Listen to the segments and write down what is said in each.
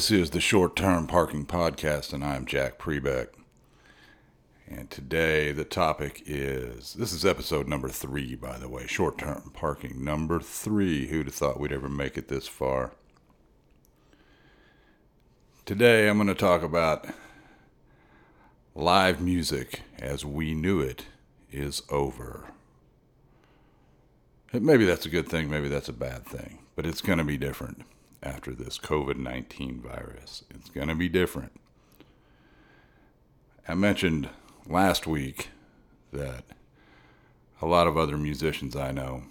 This is the Short Term Parking Podcast, and I'm Jack Pribek. And today the topic is this is episode number three, by the way, short term parking number three. Who'd have thought we'd ever make it this far? Today I'm going to talk about live music as we knew it is over. Maybe that's a good thing, maybe that's a bad thing, but it's going to be different after this COVID 19 virus. It's going to be different. I mentioned last week that a lot of other musicians I know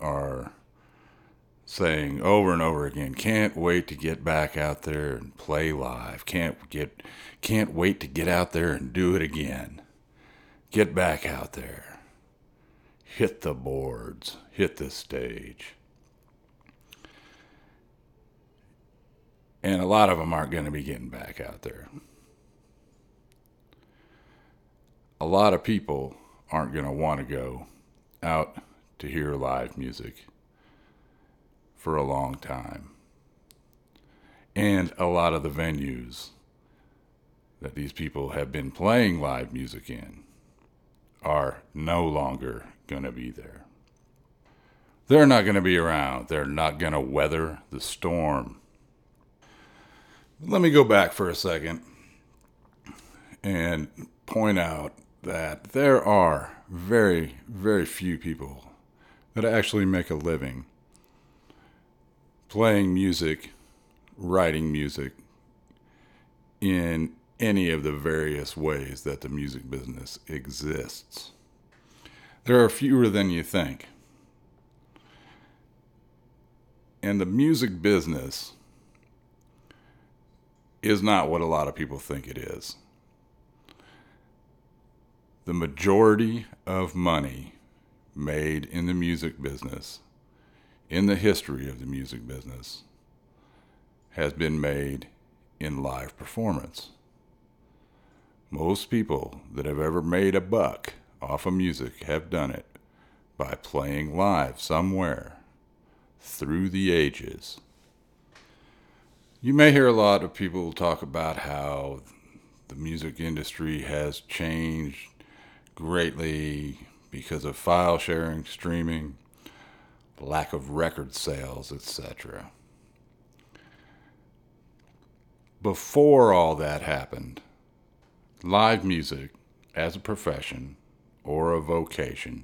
are saying over and over again can't wait to get back out there and play live. Can't get can't wait to get out there and do it again. Get back out there. Hit the boards. Hit the stage And a lot of them aren't going to be getting back out there. A lot of people aren't going to want to go out to hear live music for a long time. And a lot of the venues that these people have been playing live music in are no longer going to be there. They're not going to be around. They're not going to weather the storm let me go back for a second and point out that there are very, very few people that actually make a living playing music, writing music in any of the various ways that the music business exists. There are fewer than you think. And the music business is not what a lot of people think it is. The majority of money made in the music business, in the history of the music business, has been made in live performance. Most people that have ever made a buck off of music have done it by playing live somewhere through the ages. You may hear a lot of people talk about how the music industry has changed greatly because of file sharing, streaming, lack of record sales, etc. Before all that happened, live music as a profession or a vocation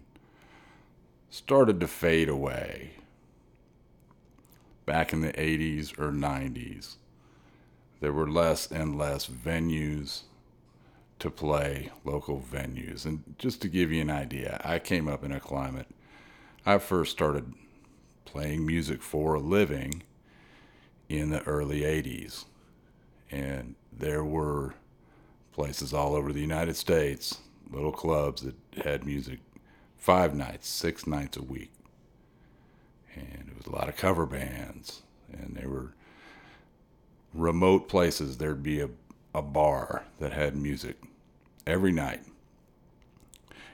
started to fade away back in the 80s or 90s. There were less and less venues to play, local venues. And just to give you an idea, I came up in a climate, I first started playing music for a living in the early 80s. And there were places all over the United States, little clubs that had music five nights, six nights a week and it was a lot of cover bands, and they were remote places. There'd be a, a bar that had music every night,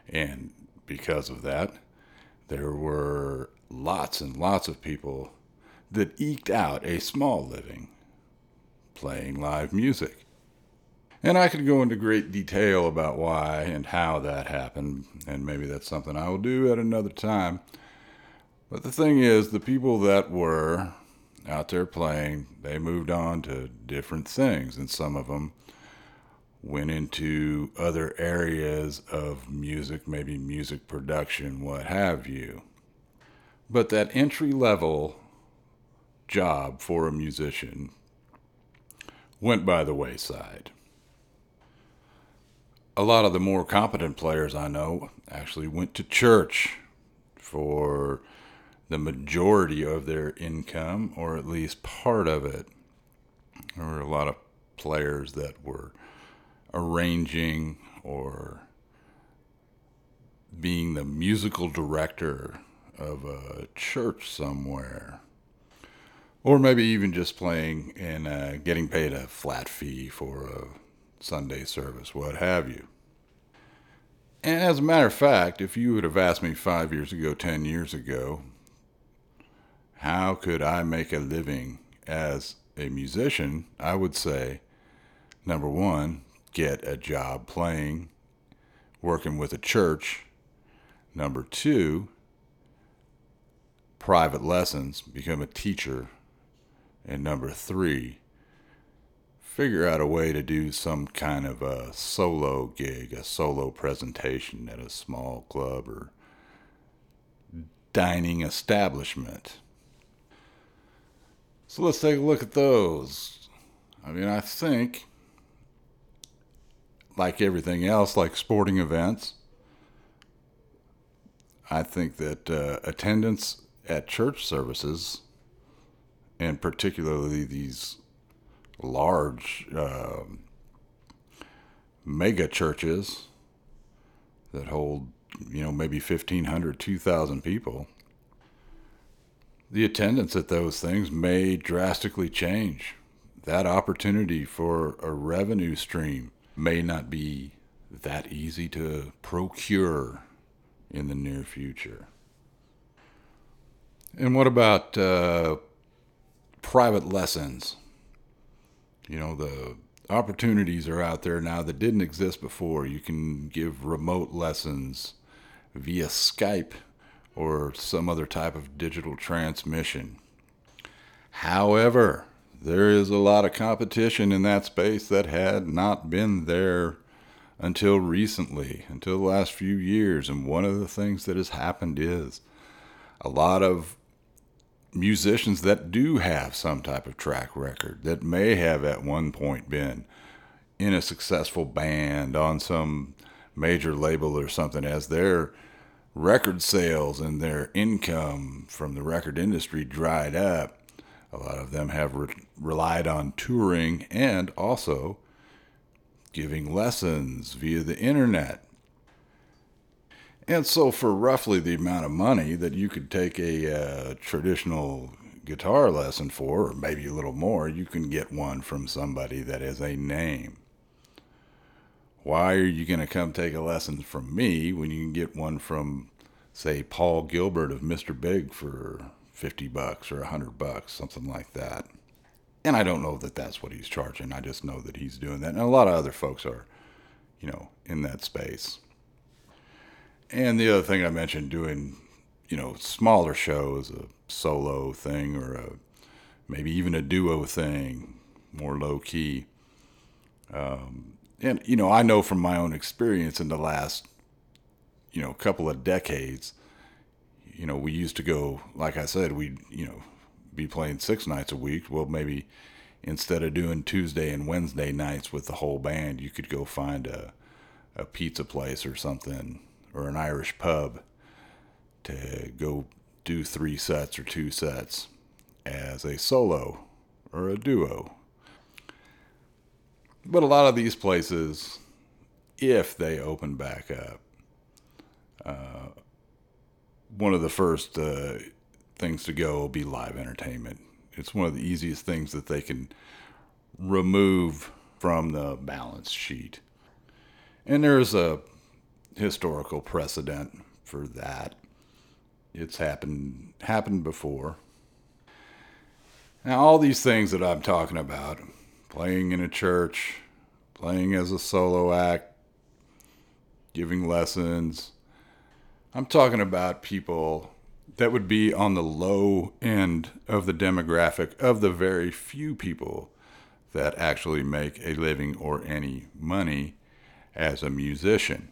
and because of that, there were lots and lots of people that eked out a small living playing live music. And I could go into great detail about why and how that happened, and maybe that's something I will do at another time. But the thing is, the people that were out there playing, they moved on to different things, and some of them went into other areas of music, maybe music production, what have you. But that entry level job for a musician went by the wayside. A lot of the more competent players I know actually went to church for the majority of their income, or at least part of it. There were a lot of players that were arranging or being the musical director of a church somewhere. Or maybe even just playing and uh, getting paid a flat fee for a Sunday service, what have you. And as a matter of fact, if you would have asked me five years ago, ten years ago, how could I make a living as a musician, I would say number one, get a job playing, working with a church. Number two, private lessons, become a teacher. And number three, figure out a way to do some kind of a solo gig, a solo presentation at a small club or dining establishment. So let's take a look at those. I mean, I think, like everything else, like sporting events, I think that uh, attendance at church services, and particularly these large uh, mega churches that hold, you know, maybe 1,500, 2,000 people, the attendance at those things may drastically change. That opportunity for a revenue stream may not be that easy to procure in the near future. And what about uh, private lessons? You know, the opportunities are out there now that didn't exist before. You can give remote lessons via Skype or some other type of digital transmission. However, there is a lot of competition in that space that had not been there until recently, until the last few years. And one of the things that has happened is a lot of musicians that do have some type of track record, that may have at one point been in a successful band on some major label or something, as their record sales and their income from the record industry dried up, a lot of them have re- relied on touring and also giving lessons via the internet. And so, for roughly the amount of money that you could take a uh, traditional guitar lesson for, or maybe a little more, you can get one from somebody that is a name. Why are you going to come take a lesson from me when you can get one from, say, Paul Gilbert of Mr. Big for 50 bucks or 100 bucks, something like that? And I don't know that that's what he's charging. I just know that he's doing that. And a lot of other folks are, you know, in that space. And the other thing I mentioned, doing, you know, smaller shows, a solo thing or a maybe even a duo thing, more low key. Um, and you know, I know from my own experience in the last, you know, couple of decades, you know, we used to go, like I said, we'd, you know, be playing six nights a week. Well, maybe instead of doing Tuesday and Wednesday nights with the whole band, you could go find a, a pizza place or something or an Irish pub to go do three sets or two sets as a solo or a duo. But a lot of these places, if they open back up, uh, one of the first uh, things to go will be live entertainment. It's one of the easiest things that they can remove from the balance sheet. And there's a historical precedent for that. It's happened happened before. Now all these things that I'm talking about, playing in a church, playing as a solo act, giving lessons, I'm talking about people that would be on the low end of the demographic of the very few people that actually make a living or any money as a musician.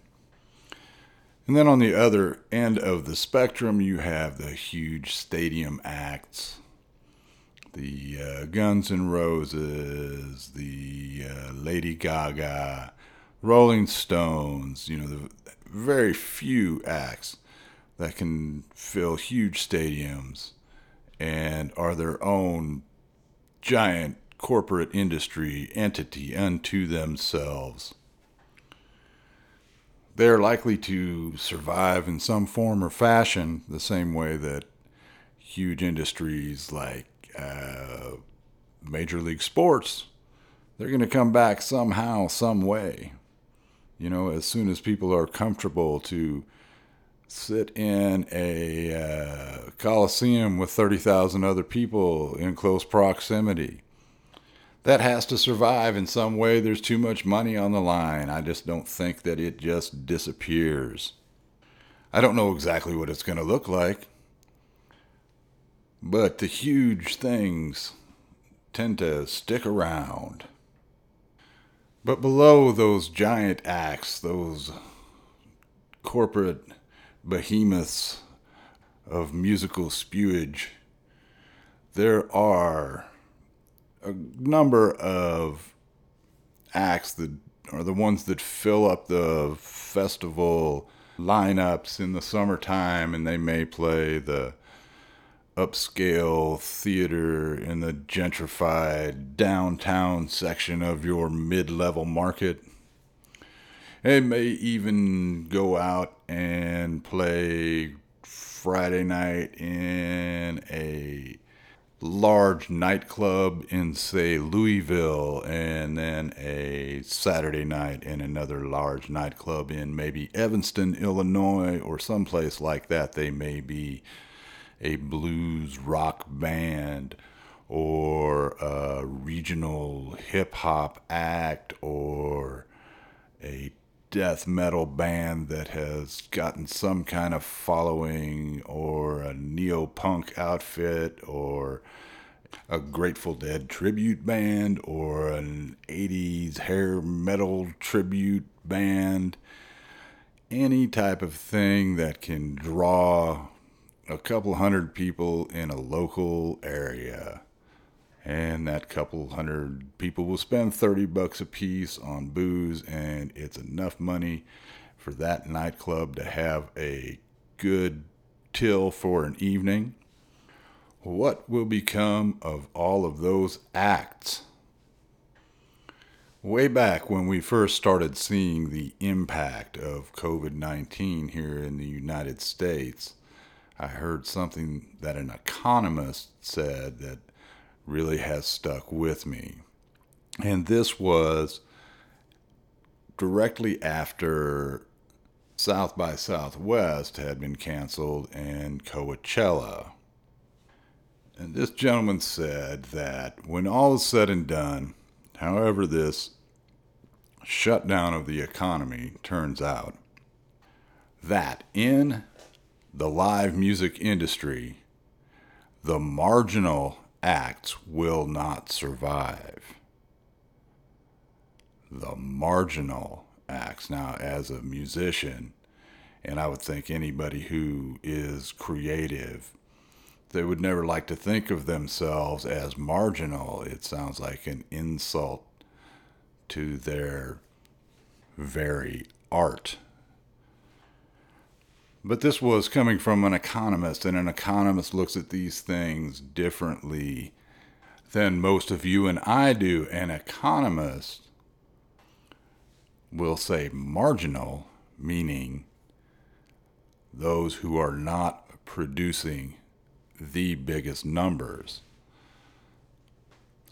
And then on the other end of the spectrum, you have the huge stadium acts, the uh, Guns N' Roses, the uh, Lady Gaga, Rolling Stones, you know, the very few acts that can fill huge stadiums and are their own giant corporate industry entity unto themselves. They're likely to survive in some form or fashion the same way that huge industries like uh, major league sports they're going to come back somehow some way you know as soon as people are comfortable to sit in a uh, coliseum with 30,000 other people in close proximity that has to survive in some way. There's too much money on the line. I just don't think that it just disappears. I don't know exactly what it's going to look like, but the huge things tend to stick around. But below those giant acts, those corporate behemoths of musical spewage, there are a number of acts that are the ones that fill up the festival lineups in the summertime, and they may play the upscale theater in the gentrified downtown section of your mid level market. It may even go out and play Friday night in a large nightclub in, say, Louisville, and then a Saturday night in another large nightclub in maybe Evanston, Illinois, or someplace like that. They may be a blues rock band or a regional hip hop act or a death metal band that has gotten some kind of following or a neo punk outfit or a Grateful Dead tribute band or an 80s hair metal tribute band. Any type of thing that can draw a couple hundred people in a local area. And that couple hundred people will spend 30 bucks a piece on booze, and it's enough money for that nightclub to have a good till for an evening. What will become of all of those acts? Way back when we first started seeing the impact of COVID 19 here in the United States, I heard something that an economist said that really has stuck with me. And this was directly after South by Southwest had been canceled and Coachella. And this gentleman said that when all is said and done, however, this shutdown of the economy turns out, that in the live music industry, the marginal acts will not survive. The marginal acts. Now, as a musician, and I would think anybody who is creative, they would never like to think of themselves as marginal. It sounds like an insult to their very art but this was coming from an economist, and an economist looks at these things differently than most of you and I do. An economist will say marginal, meaning those who are not producing the biggest numbers.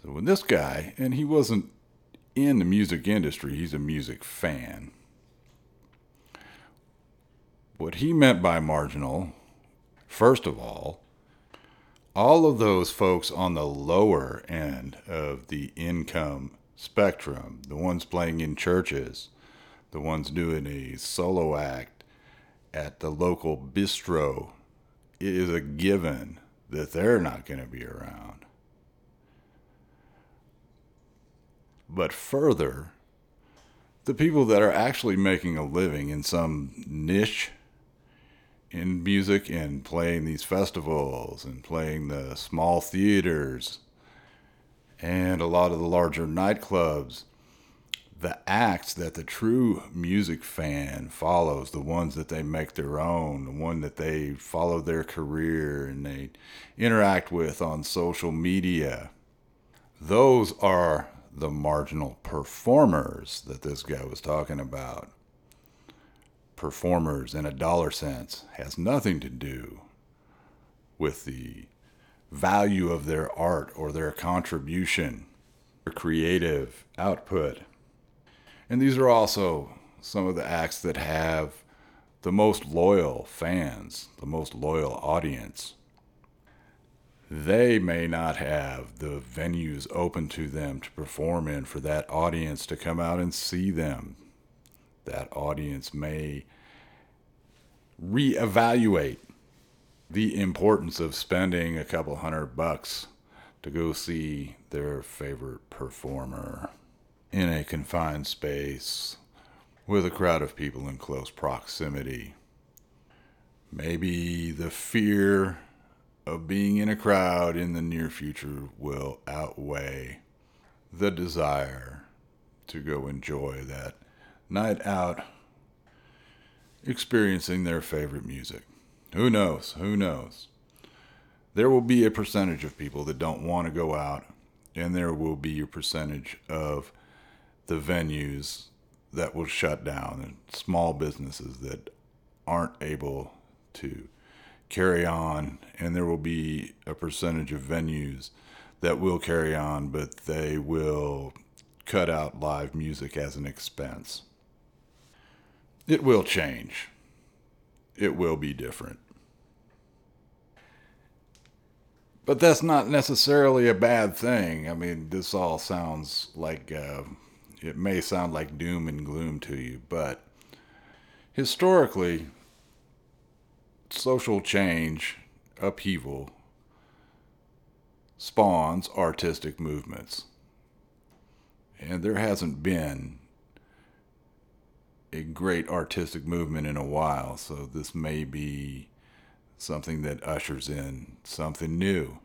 So when this guy, and he wasn't in the music industry, he's a music fan. What he meant by marginal, first of all, all of those folks on the lower end of the income spectrum, the ones playing in churches, the ones doing a solo act at the local bistro, it is a given that they're not going to be around. But further, the people that are actually making a living in some niche in music and playing these festivals and playing the small theaters and a lot of the larger nightclubs, the acts that the true music fan follows, the ones that they make their own, the one that they follow their career and they interact with on social media, those are the marginal performers that this guy was talking about performers in a dollar sense has nothing to do with the value of their art or their contribution, their creative output. And these are also some of the acts that have the most loyal fans, the most loyal audience. they may not have the venues open to them to perform in for that audience to come out and see them. That audience may reevaluate the importance of spending a couple hundred bucks to go see their favorite performer in a confined space with a crowd of people in close proximity. Maybe the fear of being in a crowd in the near future will outweigh the desire to go enjoy that night out experiencing their favorite music. Who knows? Who knows? There will be a percentage of people that don't want to go out, and there will be a percentage of the venues that will shut down and small businesses that aren't able to carry on, and there will be a percentage of venues that will carry on, but they will cut out live music as an expense. It will change. It will be different. But that's not necessarily a bad thing. I mean, this all sounds like uh, it may sound like doom and gloom to you, but historically, social change, upheaval, spawns artistic movements. And there hasn't been a great artistic movement in a while, so this may be something that ushers in something new.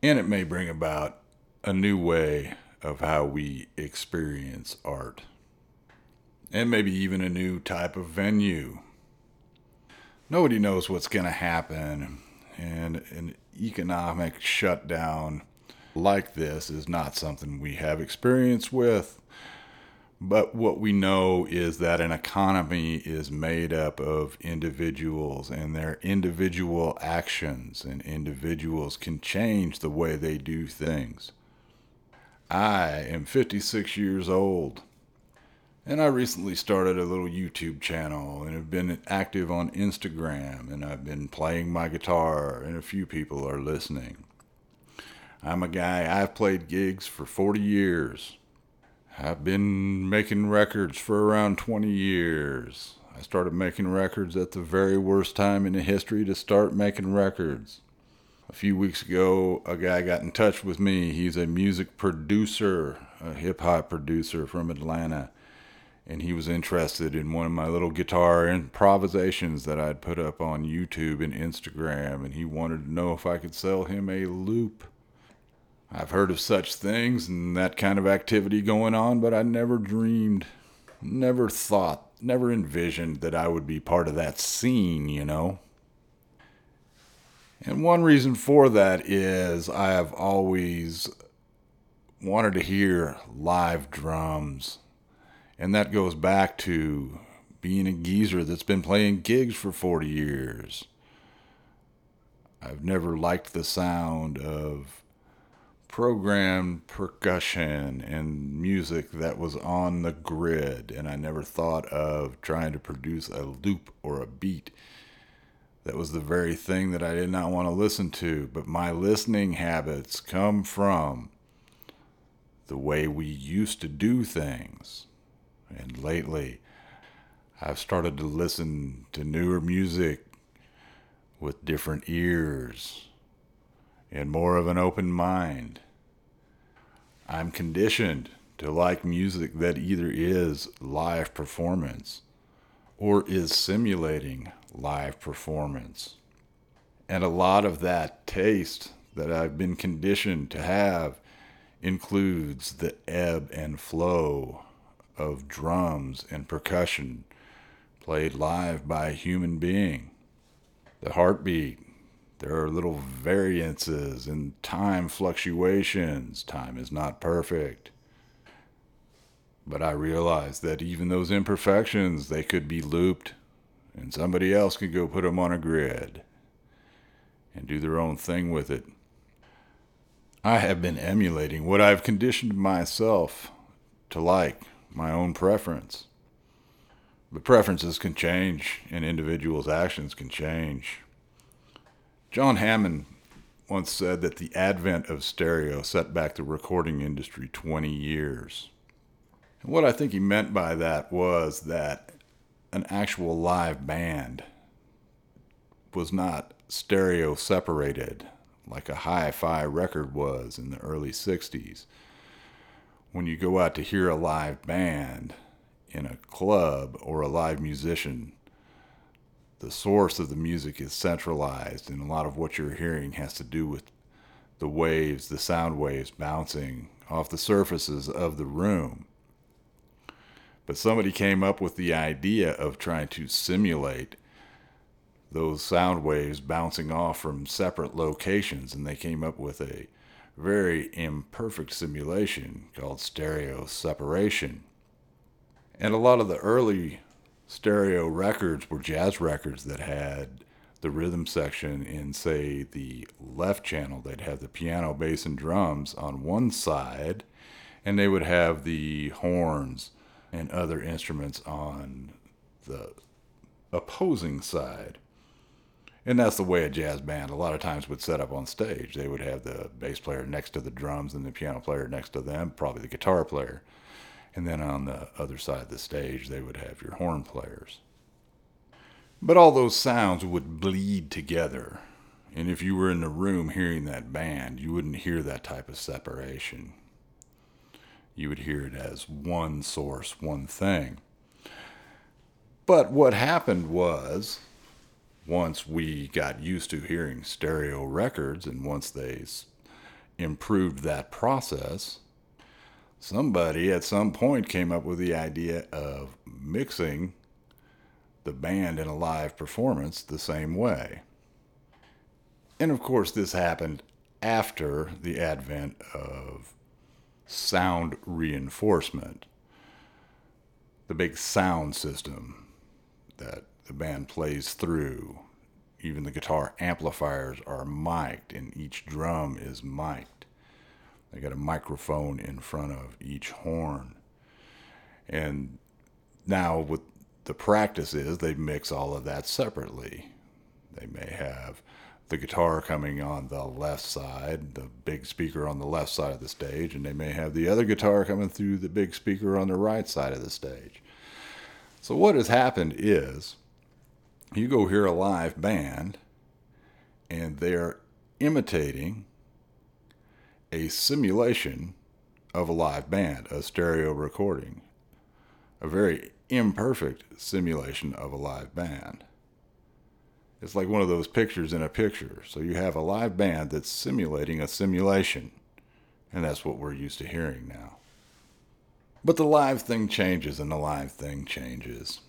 And it may bring about a new way of how we experience art. And maybe even a new type of venue. Nobody knows what's going to happen, and an economic shutdown like this is not something we have experience with. But what we know is that an economy is made up of individuals and their individual actions, and individuals can change the way they do things. I am 56 years old, and I recently started a little YouTube channel and have been active on Instagram, and I've been playing my guitar, and a few people are listening. I'm a guy, I've played gigs for 40 years. I've been making records for around 20 years. I started making records at the very worst time in the history to start making records. A few weeks ago, a guy got in touch with me. He's a music producer, a hip hop producer from Atlanta. And he was interested in one of my little guitar improvisations that I'd put up on YouTube and Instagram. And he wanted to know if I could sell him a loop. I've heard of such things and that kind of activity going on, but I never dreamed, never thought, never envisioned that I would be part of that scene, you know. And one reason for that is I have always wanted to hear live drums. And that goes back to being a geezer that's been playing gigs for 40 years. I've never liked the sound of programmed percussion and music that was on the grid, and I never thought of trying to produce a loop or a beat. That was the very thing that I did not want to listen to, but my listening habits come from the way we used to do things. And lately, I've started to listen to newer music with different ears and more of an open mind. I'm conditioned to like music that either is live performance or is simulating live performance. And a lot of that taste that I've been conditioned to have includes the ebb and flow of drums and percussion played live by a human being. The heartbeat there are little variances and time fluctuations. Time is not perfect. But I realize that even those imperfections, they could be looped, and somebody else could go put them on a grid and do their own thing with it. I have been emulating what I've conditioned myself to like, my own preference. But preferences can change, and individuals' actions can change. John Hammond once said that the advent of stereo set back the recording industry 20 years. And what I think he meant by that was that an actual live band was not stereo separated like a hi fi record was in the early 60s. When you go out to hear a live band in a club or a live musician, the source of the music is centralized, and a lot of what you're hearing has to do with the waves, the sound waves bouncing off the surfaces of the room. But somebody came up with the idea of trying to simulate those sound waves bouncing off from separate locations, and they came up with a very imperfect simulation called stereo separation. And a lot of the early stereo records were jazz records that had the rhythm section in, say, the left channel. They'd have the piano, bass, and drums on one side, and they would have the horns and other instruments on the opposing side. And that's the way a jazz band a lot of times would set up on stage. They would have the bass player next to the drums and the piano player next to them, probably the guitar player. And then on the other side of the stage, they would have your horn players. But all those sounds would bleed together. And if you were in the room hearing that band, you wouldn't hear that type of separation. You would hear it as one source, one thing. But what happened was, once we got used to hearing stereo records and once they improved that process, somebody at some point came up with the idea of mixing the band in a live performance the same way. And of course, this happened after the advent of sound reinforcement, the big sound system that the band plays through. Even the guitar amplifiers are mic'd, and each drum is mic'd. They got a microphone in front of each horn. And now what the practice is they mix all of that separately. They may have the guitar coming on the left side, the big speaker on the left side of the stage, and they may have the other guitar coming through the big speaker on the right side of the stage. So, what has happened is you go hear a live band, and they're imitating a simulation of a live band, a stereo recording, a very imperfect simulation of a live band. It's like one of those pictures in a picture. So you have a live band that's simulating a simulation, and that's what we're used to hearing now. But the live thing changes, and the live thing changes.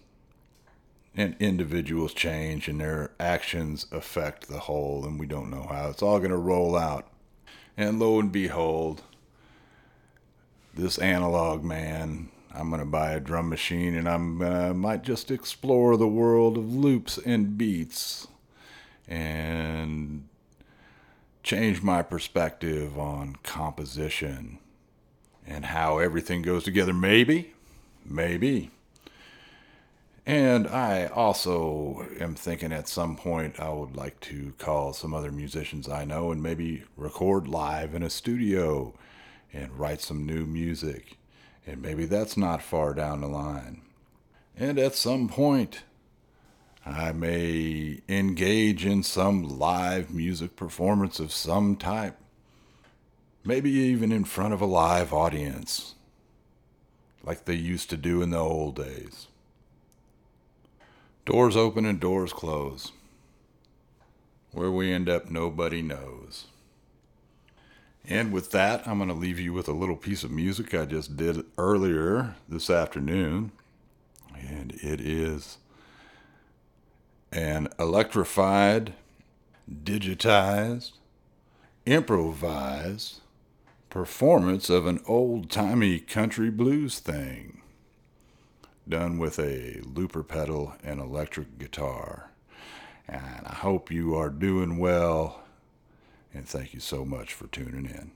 And individuals change, and their actions affect the whole, and we don't know how it's all going to roll out and lo and behold, this analog man, I'm going to buy a drum machine and I'm uh, might just explore the world of loops and beats and change my perspective on composition and how everything goes together. Maybe, maybe. And I also am thinking at some point I would like to call some other musicians I know and maybe record live in a studio and write some new music. And maybe that's not far down the line. And at some point, I may engage in some live music performance of some type. Maybe even in front of a live audience, like they used to do in the old days. Doors open and doors close. Where we end up, nobody knows. And with that, I'm going to leave you with a little piece of music I just did earlier this afternoon. And it is an electrified, digitized, improvised performance of an old timey country blues thing done with a looper pedal and electric guitar. And I hope you are doing well. And thank you so much for tuning in.